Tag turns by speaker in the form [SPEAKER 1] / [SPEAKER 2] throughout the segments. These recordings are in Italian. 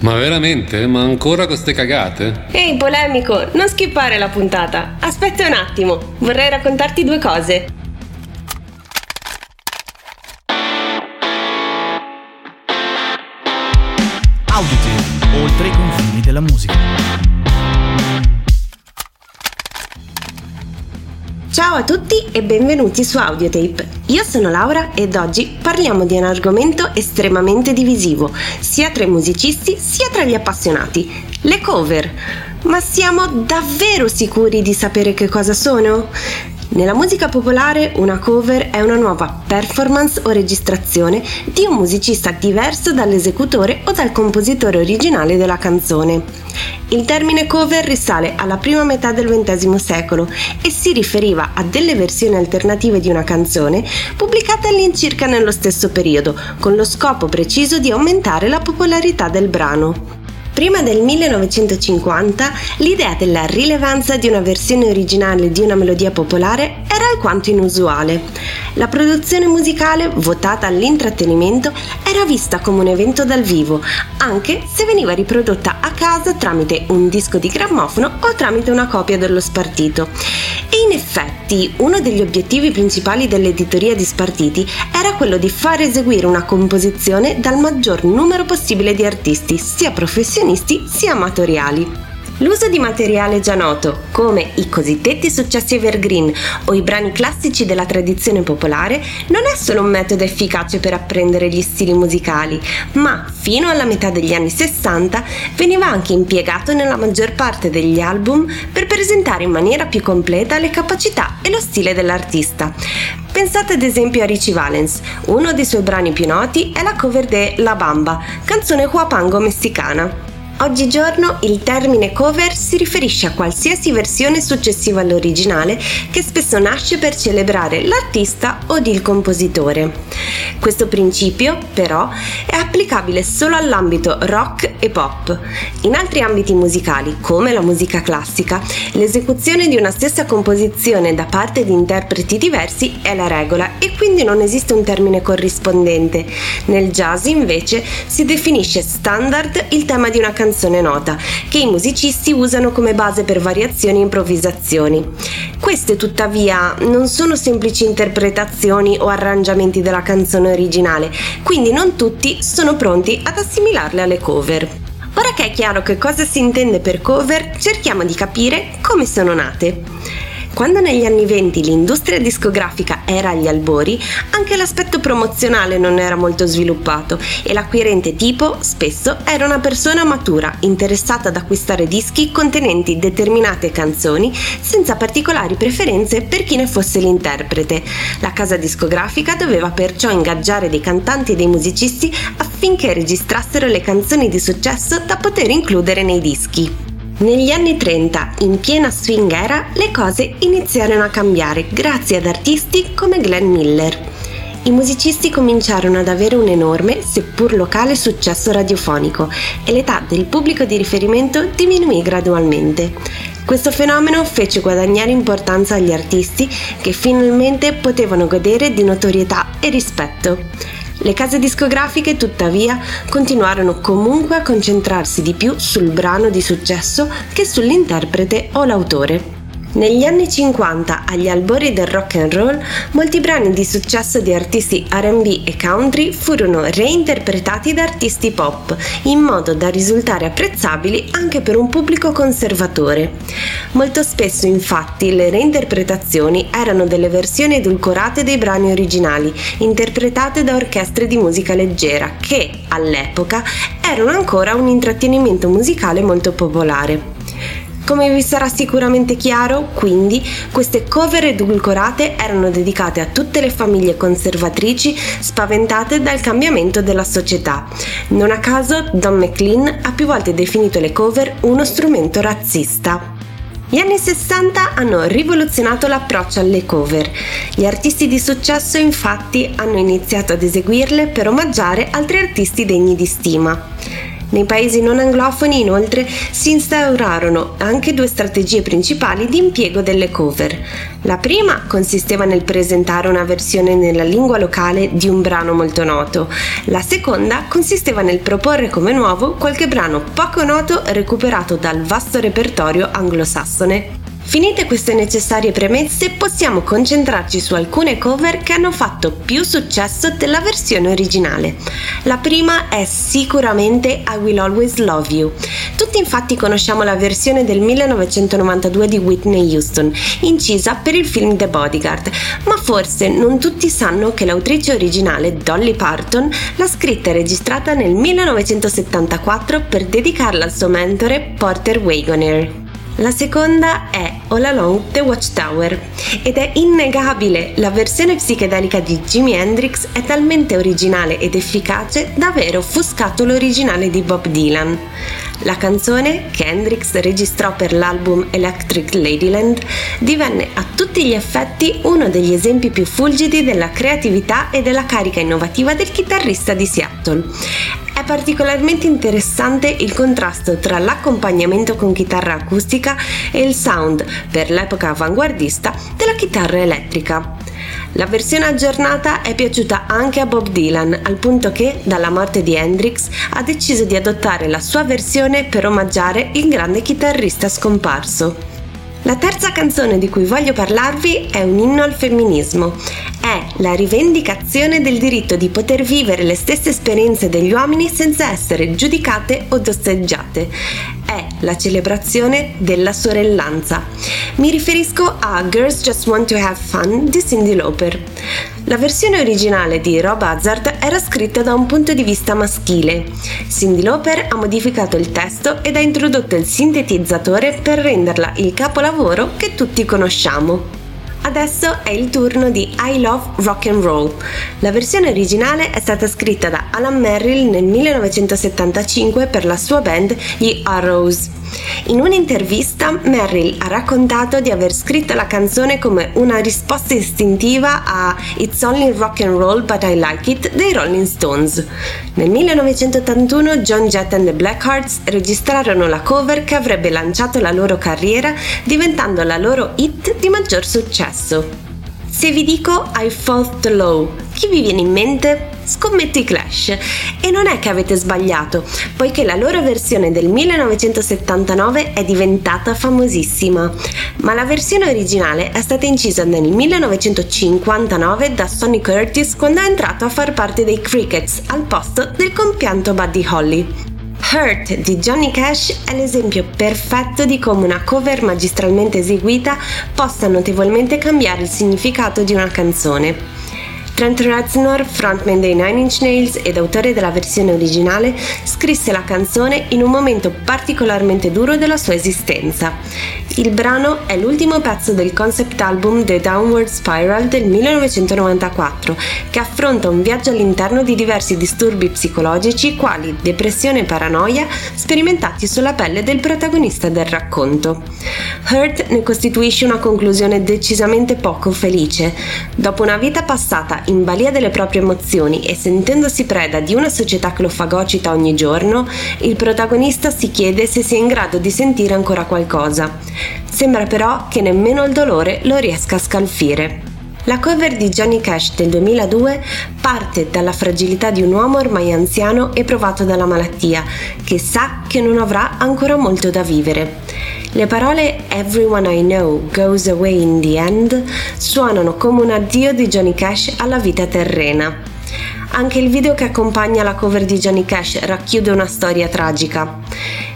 [SPEAKER 1] Ma veramente? Ma ancora con ste cagate?
[SPEAKER 2] Ehi, polemico, non skippare la puntata. Aspetta un attimo, vorrei raccontarti due cose.
[SPEAKER 3] Audite, oltre i confini della musica.
[SPEAKER 2] Ciao a tutti e benvenuti su Audiotape. Io sono Laura ed oggi parliamo di un argomento estremamente divisivo, sia tra i musicisti sia tra gli appassionati, le cover. Ma siamo davvero sicuri di sapere che cosa sono? Nella musica popolare una cover è una nuova performance o registrazione di un musicista diverso dall'esecutore o dal compositore originale della canzone. Il termine cover risale alla prima metà del XX secolo e si riferiva a delle versioni alternative di una canzone pubblicate all'incirca nello stesso periodo, con lo scopo preciso di aumentare la popolarità del brano. Prima del 1950 l'idea della rilevanza di una versione originale di una melodia popolare era alquanto inusuale. La produzione musicale, votata all'intrattenimento, era vista come un evento dal vivo, anche se veniva riprodotta a casa tramite un disco di grammofono o tramite una copia dello spartito. E in effetti uno degli obiettivi principali dell'editoria di Spartiti era quello di far eseguire una composizione dal maggior numero possibile di artisti, sia professionisti sia amatoriali. L'uso di materiale già noto, come i cosiddetti successi evergreen o i brani classici della tradizione popolare, non è solo un metodo efficace per apprendere gli stili musicali, ma fino alla metà degli anni 60 veniva anche impiegato nella maggior parte degli album per presentare in maniera più completa le capacità e lo stile dell'artista. Pensate ad esempio a Richie Valens, uno dei suoi brani più noti è la cover de La Bamba, canzone huapango messicana. Oggigiorno il termine cover si riferisce a qualsiasi versione successiva all'originale che spesso nasce per celebrare l'artista o il compositore. Questo principio, però, è applicabile solo all'ambito rock e pop. In altri ambiti musicali, come la musica classica, l'esecuzione di una stessa composizione da parte di interpreti diversi è la regola e quindi non esiste un termine corrispondente. Nel jazz, invece, si definisce standard il tema di una canzone canzone nota, che i musicisti usano come base per variazioni e improvvisazioni. Queste tuttavia non sono semplici interpretazioni o arrangiamenti della canzone originale, quindi non tutti sono pronti ad assimilarle alle cover. Ora che è chiaro che cosa si intende per cover, cerchiamo di capire come sono nate. Quando negli anni 20 l'industria discografica era agli albori, anche l'aspetto promozionale non era molto sviluppato e l'acquirente tipo spesso era una persona matura, interessata ad acquistare dischi contenenti determinate canzoni senza particolari preferenze per chi ne fosse l'interprete. La casa discografica doveva perciò ingaggiare dei cantanti e dei musicisti affinché registrassero le canzoni di successo da poter includere nei dischi. Negli anni 30, in piena swing era, le cose iniziarono a cambiare grazie ad artisti come Glenn Miller. I musicisti cominciarono ad avere un enorme, seppur locale, successo radiofonico e l'età del pubblico di riferimento diminuì gradualmente. Questo fenomeno fece guadagnare importanza agli artisti che finalmente potevano godere di notorietà e rispetto. Le case discografiche, tuttavia, continuarono comunque a concentrarsi di più sul brano di successo che sull'interprete o l'autore. Negli anni 50, agli albori del rock and roll, molti brani di successo di artisti RB e country furono reinterpretati da artisti pop, in modo da risultare apprezzabili anche per un pubblico conservatore. Molto spesso, infatti, le reinterpretazioni erano delle versioni edulcorate dei brani originali, interpretate da orchestre di musica leggera, che, all'epoca, erano ancora un intrattenimento musicale molto popolare. Come vi sarà sicuramente chiaro, quindi, queste cover edulcorate erano dedicate a tutte le famiglie conservatrici spaventate dal cambiamento della società. Non a caso, Don McLean ha più volte definito le cover uno strumento razzista. Gli anni 60 hanno rivoluzionato l'approccio alle cover. Gli artisti di successo infatti hanno iniziato ad eseguirle per omaggiare altri artisti degni di stima. Nei paesi non anglofoni inoltre si instaurarono anche due strategie principali di impiego delle cover. La prima consisteva nel presentare una versione nella lingua locale di un brano molto noto, la seconda consisteva nel proporre come nuovo qualche brano poco noto recuperato dal vasto repertorio anglosassone Finite queste necessarie premesse, possiamo concentrarci su alcune cover che hanno fatto più successo della versione originale. La prima è sicuramente I Will Always Love You. Tutti infatti conosciamo la versione del 1992 di Whitney Houston, incisa per il film The Bodyguard, ma forse non tutti sanno che l'autrice originale, Dolly Parton, l'ha scritta e registrata nel 1974 per dedicarla al suo mentore Porter Wagoner. La seconda è All Along the Watchtower ed è innegabile, la versione psichedelica di Jimi Hendrix è talmente originale ed efficace da aver offuscato l'originale di Bob Dylan. La canzone, che Hendrix registrò per l'album Electric Ladyland, divenne a tutti gli effetti uno degli esempi più fulgidi della creatività e della carica innovativa del chitarrista di Seattle. È particolarmente interessante il contrasto tra l'accompagnamento con chitarra acustica e il sound, per l'epoca avanguardista, della chitarra elettrica. La versione aggiornata è piaciuta anche a Bob Dylan, al punto che, dalla morte di Hendrix, ha deciso di adottare la sua versione per omaggiare il grande chitarrista scomparso. La terza canzone di cui voglio parlarvi è un inno al femminismo. È la rivendicazione del diritto di poter vivere le stesse esperienze degli uomini senza essere giudicate o dosseggiate. È la celebrazione della sorellanza. Mi riferisco a Girls Just Want to Have Fun di Cindy Lauper. La versione originale di Rob Hazard era scritta da un punto di vista maschile. Cindy Lauper ha modificato il testo ed ha introdotto il sintetizzatore per renderla il capolavoro che tutti conosciamo. Adesso è il turno di I Love Rock and Roll. La versione originale è stata scritta da Alan Merrill nel 1975 per la sua band gli Arrows. In un'intervista Merrill ha raccontato di aver scritto la canzone come una risposta istintiva a It's Only Rock and Roll But I Like It dei Rolling Stones. Nel 1981 John Jett and the Blackhearts registrarono la cover che avrebbe lanciato la loro carriera diventando la loro hit di maggior successo. Se vi dico I Felt Low, chi vi viene in mente? Scommetto i Clash. E non è che avete sbagliato, poiché la loro versione del 1979 è diventata famosissima. Ma la versione originale è stata incisa nel 1959 da Sonny Curtis quando è entrato a far parte dei Crickets al posto del compianto Buddy Holly. Hurt di Johnny Cash è l'esempio perfetto di come una cover magistralmente eseguita possa notevolmente cambiare il significato di una canzone. Trent Reznor, frontman dei Nine Inch Nails ed autore della versione originale, scrisse la canzone in un momento particolarmente duro della sua esistenza. Il brano è l'ultimo pezzo del concept album The Downward Spiral del 1994, che affronta un viaggio all'interno di diversi disturbi psicologici quali depressione e paranoia sperimentati sulla pelle del protagonista del racconto. Hurt ne costituisce una conclusione decisamente poco felice. Dopo una vita passata in balia delle proprie emozioni e sentendosi preda di una società che lo fagocita ogni giorno, il protagonista si chiede se sia in grado di sentire ancora qualcosa. Sembra però che nemmeno il dolore lo riesca a scalfire. La cover di Johnny Cash del 2002 parte dalla fragilità di un uomo ormai anziano e provato dalla malattia, che sa che non avrà ancora molto da vivere. Le parole Everyone I Know Goes Away in the End suonano come un addio di Johnny Cash alla vita terrena. Anche il video che accompagna la cover di Johnny Cash racchiude una storia tragica.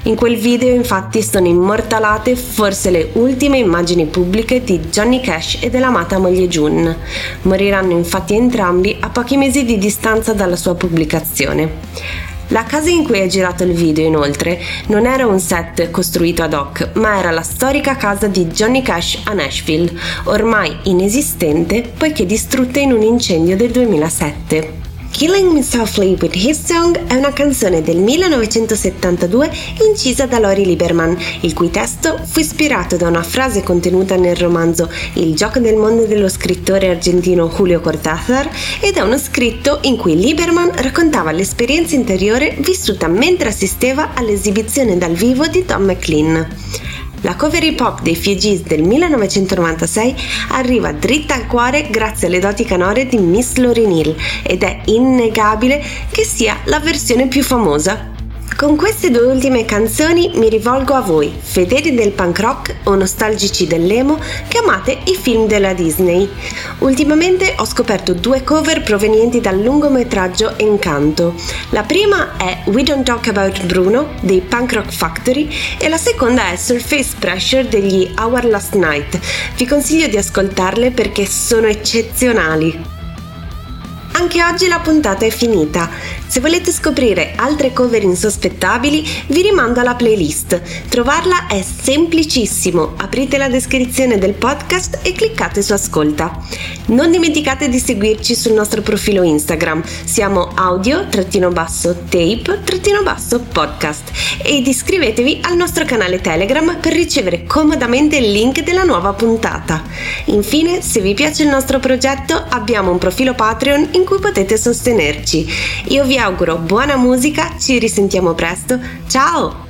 [SPEAKER 2] In quel video infatti sono immortalate forse le ultime immagini pubbliche di Johnny Cash e dell'amata moglie June. Moriranno infatti entrambi a pochi mesi di distanza dalla sua pubblicazione. La casa in cui è girato il video, inoltre, non era un set costruito ad hoc, ma era la storica casa di Johnny Cash a Nashville, ormai inesistente poiché distrutta in un incendio del 2007. Killing Me Softly with His Song è una canzone del 1972 incisa da Lori Lieberman, il cui testo fu ispirato da una frase contenuta nel romanzo Il gioco del mondo dello scrittore argentino Julio Cortázar e da uno scritto in cui Lieberman raccontava l'esperienza interiore vissuta mentre assisteva all'esibizione dal vivo di Tom McLean. La cover hip hop dei Fugees del 1996 arriva dritta al cuore grazie alle doti canore di Miss Lauryn Hill ed è innegabile che sia la versione più famosa con queste due ultime canzoni mi rivolgo a voi, fedeli del punk rock o nostalgici dell'emo che amate i film della Disney. Ultimamente ho scoperto due cover provenienti dal lungometraggio Encanto. La prima è We Don't Talk About Bruno dei Punk Rock Factory e la seconda è Surface Pressure degli Our Last Night. Vi consiglio di ascoltarle perché sono eccezionali. Anche oggi la puntata è finita. Se volete scoprire altre cover insospettabili, vi rimando alla playlist. Trovarla è semplicissimo. Aprite la descrizione del podcast e cliccate su Ascolta. Non dimenticate di seguirci sul nostro profilo Instagram. Siamo audio-tape-podcast ed iscrivetevi al nostro canale Telegram per ricevere comodamente il link della nuova puntata. Infine, se vi piace il nostro progetto, abbiamo un profilo Patreon in cui potete sostenerci. Io vi auguro buona musica, ci risentiamo presto. Ciao!